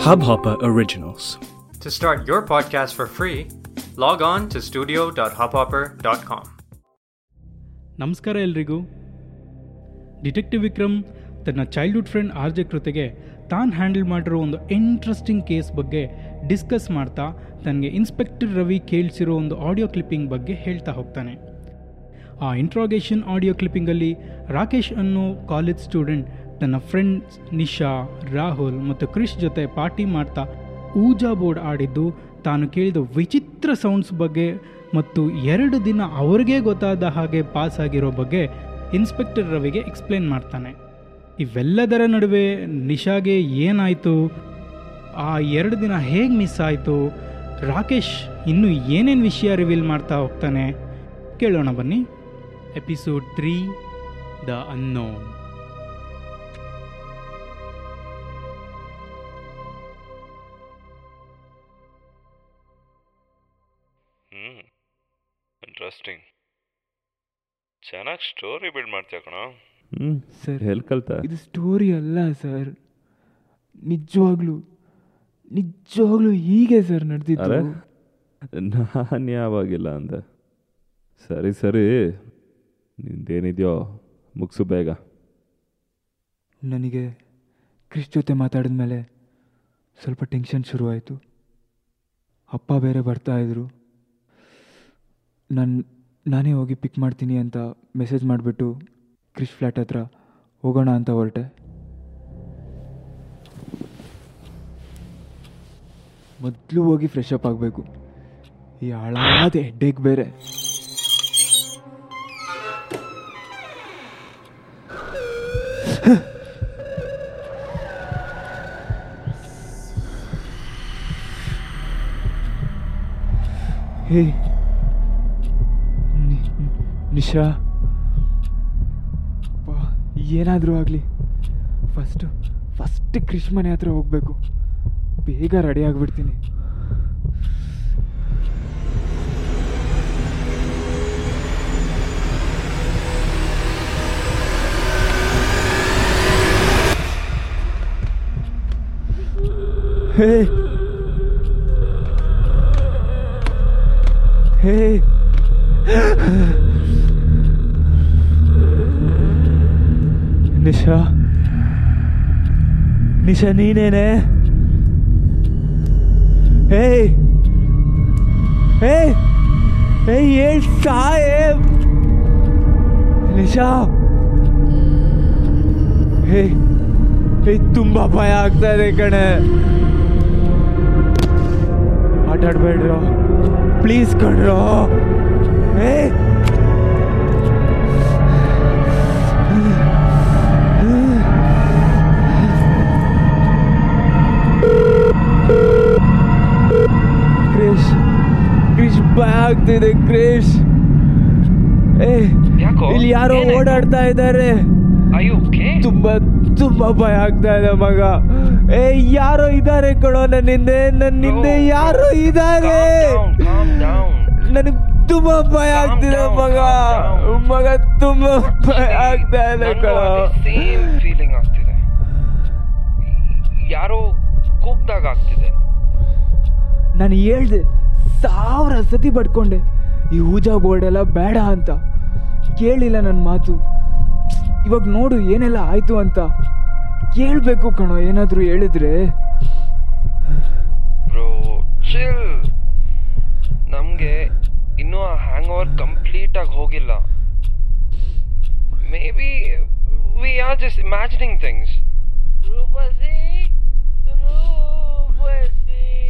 Hubhopper Originals. To start your podcast for free, log on to studio.hubhopper.com. ನಮಸ್ಕಾರ ಎಲ್ರಿಗೂ detective Vikram ತನ್ನ childhood friend R J ಕೃತಿಗೆ ತಾನು handle ಮಾಡಿರೋ ಒಂದು ಇಂಟ್ರೆಸ್ಟಿಂಗ್ ಕೇಸ್ ಬಗ್ಗೆ ಡಿಸ್ಕಸ್ ಮಾಡ್ತಾ ತನಗೆ ಇನ್ಸ್ಪೆಕ್ಟರ್ ರವಿ ಕೇಳಿಸಿರೋ ಒಂದು ಆಡಿಯೋ ಕ್ಲಿಪ್ಪಿಂಗ್ ಬಗ್ಗೆ ಹೇಳ್ತಾ ಹೋಗ್ತಾನೆ ಆ ಇಂಟ್ರಾಗೇಷನ್ ಆಡಿಯೋ ಕ್ಲಿಪ್ಪಿಂಗಲ್ಲಿ ರಾಕೇಶ್ ಅನ್ನೋ ಕಾಲೇಜ್ ಸ್ಟೂಡೆಂಟ್ ತನ್ನ ಫ್ರೆಂಡ್ಸ್ ನಿಶಾ, ರಾಹುಲ್ ಮತ್ತು ಕ್ರಿಶ್ ಜೊತೆ ಪಾರ್ಟಿ ಮಾಡ್ತಾ ಊಜಾ ಬೋರ್ಡ್ ಆಡಿದ್ದು ತಾನು ಕೇಳಿದ ವಿಚಿತ್ರ ಸೌಂಡ್ಸ್ ಬಗ್ಗೆ ಮತ್ತು ಎರಡು ದಿನ ಅವ್ರಿಗೆ ಗೊತ್ತಾದ ಹಾಗೆ ಪಾಸ್ ಆಗಿರೋ ಬಗ್ಗೆ ಇನ್ಸ್ಪೆಕ್ಟರ್ ರವಿಗೆ ಎಕ್ಸ್ಪ್ಲೇನ್ ಮಾಡ್ತಾನೆ. ಇವೆಲ್ಲದರ ನಡುವೆ ನಿಶಾಗೆ ಏನಾಯಿತು? ಆ ಎರಡು ದಿನ ಹೇಗೆ ಮಿಸ್ ಆಯಿತು? ರಾಕೇಶ್ ಇನ್ನೂ ಏನೇನು ವಿಷಯ ರಿವೀಲ್ ಮಾಡ್ತಾ ಹೋಗ್ತಾನೆ? ಕೇಳೋಣ ಬನ್ನಿ. ಎಪಿಸೋಡ್ ತ್ರೀ ದ ಅನ್ನೋನ್ ಚೆನ್ನಾಗಿ ಸ್ಟೋರಿ ಬಿಲ್ಡ್ ಮಾಡ್ತೀಯ ಕಣ? ಹ್ಞೂ ಸರ್ ಎಲ್ಲಿ ಕಲ್ತ? ಇದು ಸ್ಟೋರಿ ಅಲ್ಲ ಸರ್. ನಿಜವಾಗ್ಲೂ ನಿಜವಾಗ್ಲೂ ಹೀಗೆ ಸರ್ ನಡೆದಿದ್ದಾರೆ ನಡೆದಿದ್ದು ನಾನು ಯಾವಾಗಿಲ್ಲ ಅಂದ. ಸರಿ ಸರಿ. ನಿಂದೇನಿದೆಯೋ ಮುಗಿಸು ಬೇಗ. ನನಗೆ ಕ್ರಿಶ್ ಜೊತೆ ಮಾತಾಡಿದ ಮೇಲೆ ಸ್ವಲ್ಪ ಟೆನ್ಷನ್ ಶುರುವಾಯಿತು. ಅಪ್ಪ ಬೇರೆ ಬರ್ತಾ ಇದ್ರು. ನಾನು ನಾನೇ ಹೋಗಿ ಪಿಕ್ ಮಾಡ್ತೀನಿ ಅಂತ ಮೆಸೇಜ್ ಮಾಡಿಬಿಟ್ಟು, ಕ್ರಿಶ್ ಫ್ಲ್ಯಾಟ್ ಹತ್ರ ಹೋಗೋಣ ಅಂತ ಹೊರಟೆ. ಮೊದಲು ಹೋಗಿ ಫ್ರೆಶ್ ಅಪ್ ಆಗಬೇಕು. ಈ ಹಾಳಾದ ಹೆಡ್ಡೇಕ್ ಬೇರೆ. ಹೇ ನಿಶಾ. ಏನಾದರೂ ಆಗಲಿ. ಫಸ್ಟು ಫಸ್ಟ್ ಕ್ರಿಶ್ ಮನೆ ಹತ್ರ ಹೋಗಬೇಕು. ಬೇಗ ರೆಡಿ ಆಗಿಬಿಡ್ತೀನಿ. ಹೇ. ಹೇ. ನಿಶಾ ನಿಶಾ ನೀನೇನೆ ಹೇ ಹೇ ಹೇ ಹೇಳ್ ಸಾಹೇಬ್ ನಿಶಾ ಹೇ ಹೇ ತುಂಬಾ ಭಯ ಆಗ್ತಾ ಇದೆ ಕಣೆ ಆಟ ಆಡ್ಬೇಡ್ರೋ ಪ್ಲೀಸ್ ಕಣ್ರೋ ಹೇ ಕ್ರಿಶ್ ಏ ಇಲ್ಲಿ ಯಾರೋ ಓಡಾಡ್ತಾ ಇದ್ದಾರೆ. ತುಂಬಾ ತುಂಬಾ ಭಯ ಆಗ್ತಾ ಇದೆ ಮಗ. ಏ ಯಾರೋ ಇದ್ದಾರೆ ಕಣೋ ನನ್ನ ಹಿಂದೆ ನನ್ನ ಹಿಂದೆ ಯಾರೋ ಇದ್ದಾರೆ. ನನಗೆ ತುಂಬಾ ಭಯ ಆಗ್ತಿದೆ ಮಗ. ಮಗ ತುಂಬಾ ಭಯ ಆಗ್ತಾ ಇದೆ ಕಣೋ. ಫೀಲಿಂಗ್ ಆಗ್ತಿದೆ. ಯಾರೋ ಕೂಗ್ದಾಗ ಆಗ್ತಿದೆ. ನಾನು ಹೇಳ್ದೆ ಸಾವಿರ ಸತಿ ಪಡ್ಕೊಂಡೆ ಈ ಊಜಾ ಬೋರ್ಡ್ ಎಲ್ಲ ಬೇಡ ಅಂತ. ಕೇಳಿಲ್ಲ ನನ್ನ ಮಾತು. ಇವಾಗ ನೋಡು ಏನೆಲ್ಲ ಆಯಿತು ಅಂತ. ಕೇಳಬೇಕು ಕಣೋ ಏನಾದರೂ ಹೇಳಿದ್ರೆ. ನಮಗೆ ಇನ್ನೂ ಆ ಹ್ಯಾಂಗ್ ಓವರ್ ಕಂಪ್ಲೀಟ್ ಆಗಿ ಹೋಗಿಲ್ಲ. Maybe we are just imagining things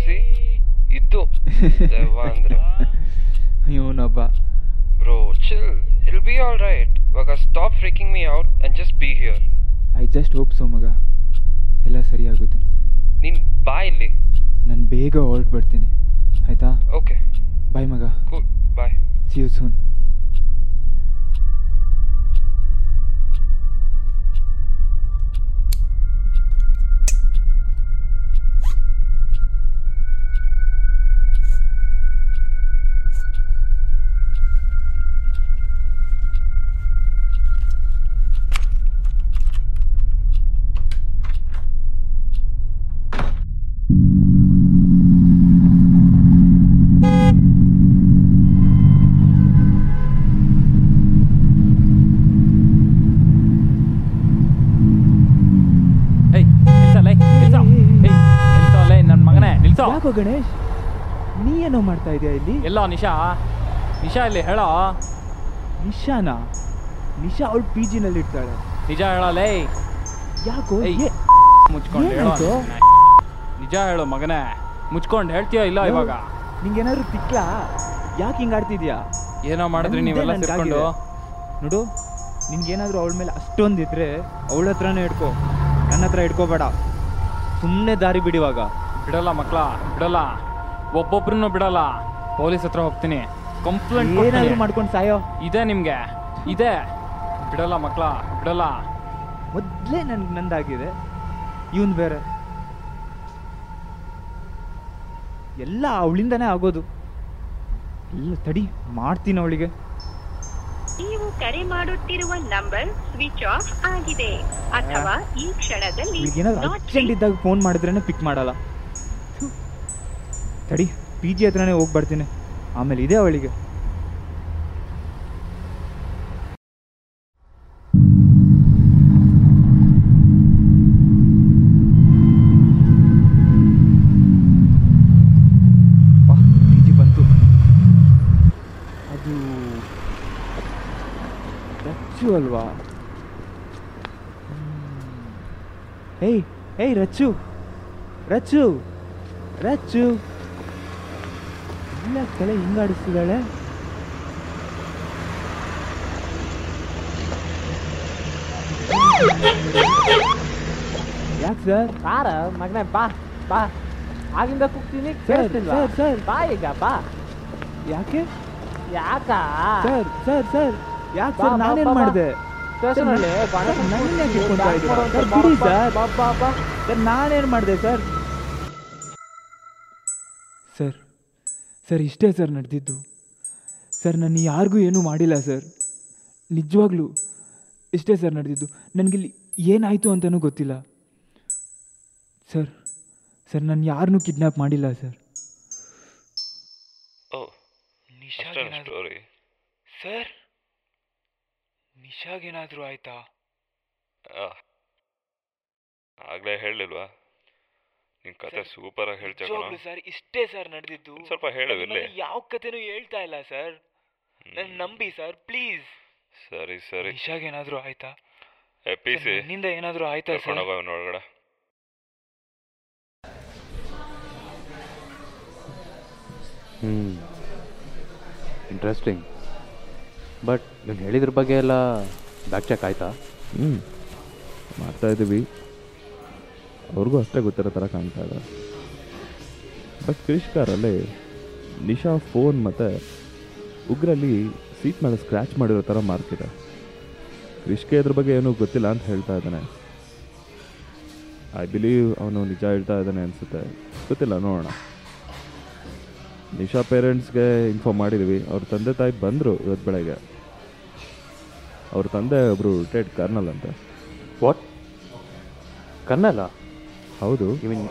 see ಇದ್ದು. ದೆವ್ವ ಅಂದ್ರೆ. ಇವನೊಬ್ಬ bro chill I'll be all right ಇವಾಗ stop freaking me out and just be here I just hope so ಮಗ. ಎಲ್ಲ ಸರಿಯಾಗುತ್ತೆ ನೀನ್ ಬಾ ಇಲ್ಲಿ. ನಾನು ಬೇಗ ಹೊರಟು ಬರ್ತೀನಿ. ಆಯ್ತಾ? ಓಕೆ ಬಾಯ್ ಮಗ. ಬಾಯ್ ಸಿ ಯು ಸೂನ್ ಯಾಕೋ ಗಣೇಶ್ ನೀ ಏನೋ ಮಾಡ್ತಾ ಇದೆಯಾ ಇಲ್ಲಿ? ಎಲ್ಲೋ ನಿಶಾ? ನಿಶಾ ಇಲ್ಲಿ ಹೇಳೋ? ನಿಶಾನಾ? ನಿಶಾ ಅವಳು ಪಿ ಜಿನಲ್ಲಿ ಇರ್ತಾಳೆ. ನಿಜ ಹೇಳಲೇ ಯಾಕೋ. ಏ- ಮುಚ್ಕೊಂಡು ಹೇಳೋ ಏನಾಯ್ತು? ನಿಜ ಹೇಳು ಮಗನೇ ಮುಚ್ಕೊಂಡು ಹೇಳ್ತೀಯೋ ಇಲ್ಲ ಇವಾಗ? ನಿಂಗೇನಾದ್ರು ತಿಕ್ಲಾ? ಯಾಕೆ ಹಿಂಗ್ ಆಡ್ತಿದ್ಯಾ? ಏನೋ ಮಾಡಿದ್ರಿ ನಂದೇ ನೀವೆಲ್ಲ ನನ್ಗಾಗಿದೆ. ಸೇರ್ಕೊಂಡು? ನೋಡು ಏನಾದ್ರು ಅವಳ ಮೇಲೆ ಅಷ್ಟೊಂದಿದ್ರೆ ಅವಳ ಹತ್ರನೇ ಇಟ್ಕೋ. ನನ್ನ ಹತ್ರ ಹಿಡ್ಕೋಬೇಡ ಸುಮ್ಮನೆ ದಾರಿ ಬಿಡಿವಾಗ ಬಿಡಲ್ಲ ಮಕ್ಕಳ ಬಿಡಲ್ಲ. ಒಬ್ಬೊಬ್ರನ್ನು ಬಿಡಲ್ಲ. ಪೊಲೀಸ್ ಹತ್ರ ಹೋಗ್ತೀನಿ. ಕಂಪ್ಲೇಂಟ್ ಏನಾದರೂ ಮಾಡ್ಕೊಂಡು ಸಾಯೋ. ಇದೆ ನಿಮ್ಗೆ. ಇದೆ. ಬಿಡಲ್ಲ ಮಕ್ಕಳ ಬಿಡಲ್ಲ. ಮೊದಲೇ ನನ್ಗೆ ನಂದಾಗಿದೆ. ಇವನ್ ಬೇರೆ. ಎಲ್ಲ ಅವಳಿಂದನೇ ಆಗೋದು. ಎಲ್ಲ ತಡಿ ಮಾಡ್ತೀನಿ ಅವಳಿಗೆ. ನೀವು ಕರೆ ಮಾಡುತ್ತಿರುವ ನಂಬರ್ ಸ್ವಿಚ್ ಆಫ್ ಆಗಿದೆ. ಅಥವಾ ಈ ಕ್ಷಣದಲ್ಲಿ ಏನಾದ್ರು ಅರ್ಜೆಂಟ್ ಇದ್ದಾಗ ಫೋನ್ ಮಾಡಿದ್ರೇನೆ ಪಿಕ್ ಮಾಡಲ್ಲ. ತಡಿ ಪಿ ಜಿ ಹತ್ರನೇ ಹೋಗಿ ಬರ್ತೀನಿ. ಆಮೇಲೆ ಇದೆ ಅವಳಿಗೆ. ಅಲ್ವಾ? ಏಯ್ ಏಯ್ ರಚ್ಚು ರಚ್ಚು ರಚ್ಚು. ಇಲ್ಲ ತಲೆ ಹಿಂಗಾಡಿಸ್ತಿದ್ದಾಳೆ ಯಾಕೆ ಸರ್? ಬಾರ ಮಗನೇ ಬಾ ಬಾ. ಆಗಿಂದ ಕೂಗ್ತೀನಿ ಕೇಳಿಸ್ತಿಲ್ವಾ? Sir sir. ಬಾ ಈಗ ಬಾ. ಯಾಕೆ? ಯಾಕ? Sir sir sir. ಯಾಕೆ ಸರ್? ನಾನೇನು. ಮಾಡಿದೆ. ಸರ್ ನಾನೇನು ಮಾಡಿದೆ ಸರ್? ಸರ್. ಸರ್ ಇಷ್ಟೇ ಸರ್ ನಡೆದಿದ್ದು. ಸರ್ ನಾನು ಯಾರಿಗೂ ಏನೂ ಮಾಡಿಲ್ಲ ಸರ್. ನಿಜವಾಗ್ಲೂ ಇಷ್ಟೇ ಸರ್ ನಡೆದಿದ್ದು. ನನಗಿಲ್ಲಿ ಏನಾಯಿತು ಅಂತಲೂ ಗೊತ್ತಿಲ್ಲ. ಸರ್ ಸರ್ ನಾನು ಯಾರನ್ನೂ ಕಿಡ್ನಾಪ್ ಮಾಡಿಲ್ಲ ಸರ್. ಓ ಸ್ಟೋರಿ ಸರ್ ನಿಶಾಗೇನಾದರೂ ಆಯ್ತಾ? ಆಗಲೇ ಹೇಳಲಿಲ್ವಾ ನಿನ್ನ ಕತೆ ಸೂಪರಾಗಿ ಹೇಳ್ತಾ ಸರ್ ಇಷ್ಟೇ ಸರ್ ನಡೆದಿದ್ದು. ಸ್ವಲ್ಪ ಹೇಳೋದಿಲ್ಲ. ಯಾವ ಕಥೆನೂ ಹೇಳ್ತಾ ಇಲ್ಲ ಸರ್. ನನ್ ನಂಬಿ ಸರ್ ಪ್ಲೀಸ್. ಸರಿ ಸರಿ. ನಿಶಾಗೇನಾದರೂ ಆಯ್ತಾ? ಎಪಿಸಿ ನಿನ್ನಿಂದ ಏನಾದರೂ ಆಯ್ತಾ ಸರ್? ಒಳಗಡೆ ಹ್ಮ್. ಇಂಟ್ರೆಸ್ಟಿಂಗ್ ಬಟ್ ನೀನು ಹೇಳಿದ್ರ ಬಗ್ಗೆ ಎಲ್ಲ ಬ್ಯಾಕ್ ಚೆಕ್ ಆಯ್ತಾ? ಹ್ಮ್. ಮಾಡ್ತಾ ಇದ್ದೀವಿ ಅವ್ರಿಗೂ ಅಷ್ಟೇ ಗೊತ್ತಿರೋ ಥರ ಕಾಣ್ತಾ ಇದೆ ಬಟ್ ಕ್ರಿಶ್ ಕಾರಲ್ಲಿ ನಿಶಾ ಫೋನ್ ಮತ್ತು ಉಗ್ರಲ್ಲಿ ಸೀಟ್ ಮೇಲೆ ಸ್ಕ್ರ್ಯಾಚ್ ಮಾಡಿರೋ ಥರ ಮಾರ್ಕ್ ಇದೆ. ಕ್ರಿಶ್ಗೆ ಇದ್ರ ಬಗ್ಗೆ ಏನೂ ಗೊತ್ತಿಲ್ಲ ಅಂತ ಹೇಳ್ತಾ ಇದ್ದಾನೆ. ಐ ಬಿಲೀವ್ ಅವನು ನಿಜ ಹೇಳ್ತಾ ಇದ್ದಾನೆ ಅನಿಸುತ್ತೆ. ಗೊತ್ತಿಲ್ಲ, ನೋಡೋಣ. ನಿಶಾ ಪೇರೆಂಟ್ಸ್ಗೆ ಇನ್ಫಾರ್ಮ್ ಮಾಡಿದ್ವಿ. ಅವ್ರ ತಂದೆ ತಾಯಿ ಬಂದರು ಇವತ್ತು ಬೆಳಗ್ಗೆ. ಅವ್ರ ತಂದೆ ಒಬ್ಬರು ರಿಟೈರ್ಡ್ ಕರ್ನಲ್ ಅಂತ. ವಾಟ್ ಕರ್ನಲ್ಲ ಹೌದು. ಇವನ್ ಮೀನ್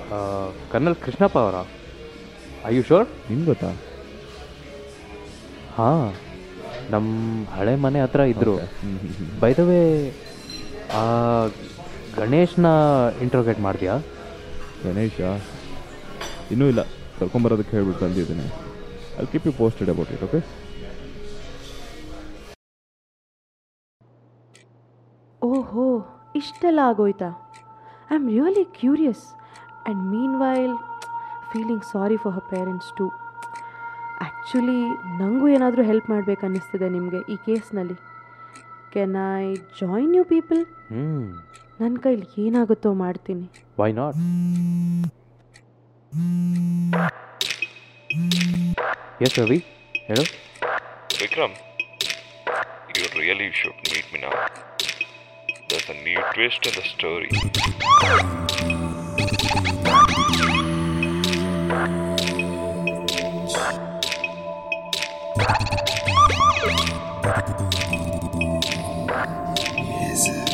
ಕರ್ನಲ್ ಕೃಷ್ಣಪ್ಪ ಅವರ ಐ ಯು ಶೋರ್ ನಿಮ್ಗೆ ಗೊತ್ತಾ? ಹಾಂ ನಮ್ಮ ಹಳೆ ಮನೆ ಹತ್ರ ಇದ್ದರು. ಬೈ ದ ವೇ ಗಣೇಶ್ನ ಇಂಟ್ರೋಗೇಟ್ ಮಾಡಿದ್ಯಾ ಗಣೇಶ? ಇನ್ನೂ ಇಲ್ಲ. ಕರ್ಕೊಂಬರೋದಕ್ಕೆ ಹೇಳ್ಬಿಟ್ಟು ತಂದಿದ್ದೀನಿ ಅಲ್ಲಿ keep you posted about it okay ಓಹೋ ಇಷ್ಟೆಲ್ಲ ಆಗೋಯ್ತಾ? I am really curious and meanwhile feeling sorry for her parents too actually ನನಗೂ ಏನಾದರೂ ಹೆಲ್ಪ್ ಮಾಡಬೇಕು ಅನ್ನಿಸ್ತಿದೆ ನಿಮಗೆ ಈ ಕೇಸ್ನಲ್ಲಿ. Can I join you people ಹ್ಞೂ ನನ್ನ ಕೈಲಿ ಏನಾಗುತ್ತೋ ಮಾಡ್ತೀನಿ. ವೈ ನಾಟ್ ಎಸ್ ರವಿ ಹೇಳು Vikram you really should meet me ನಾ there's a new twist in the story. Yes.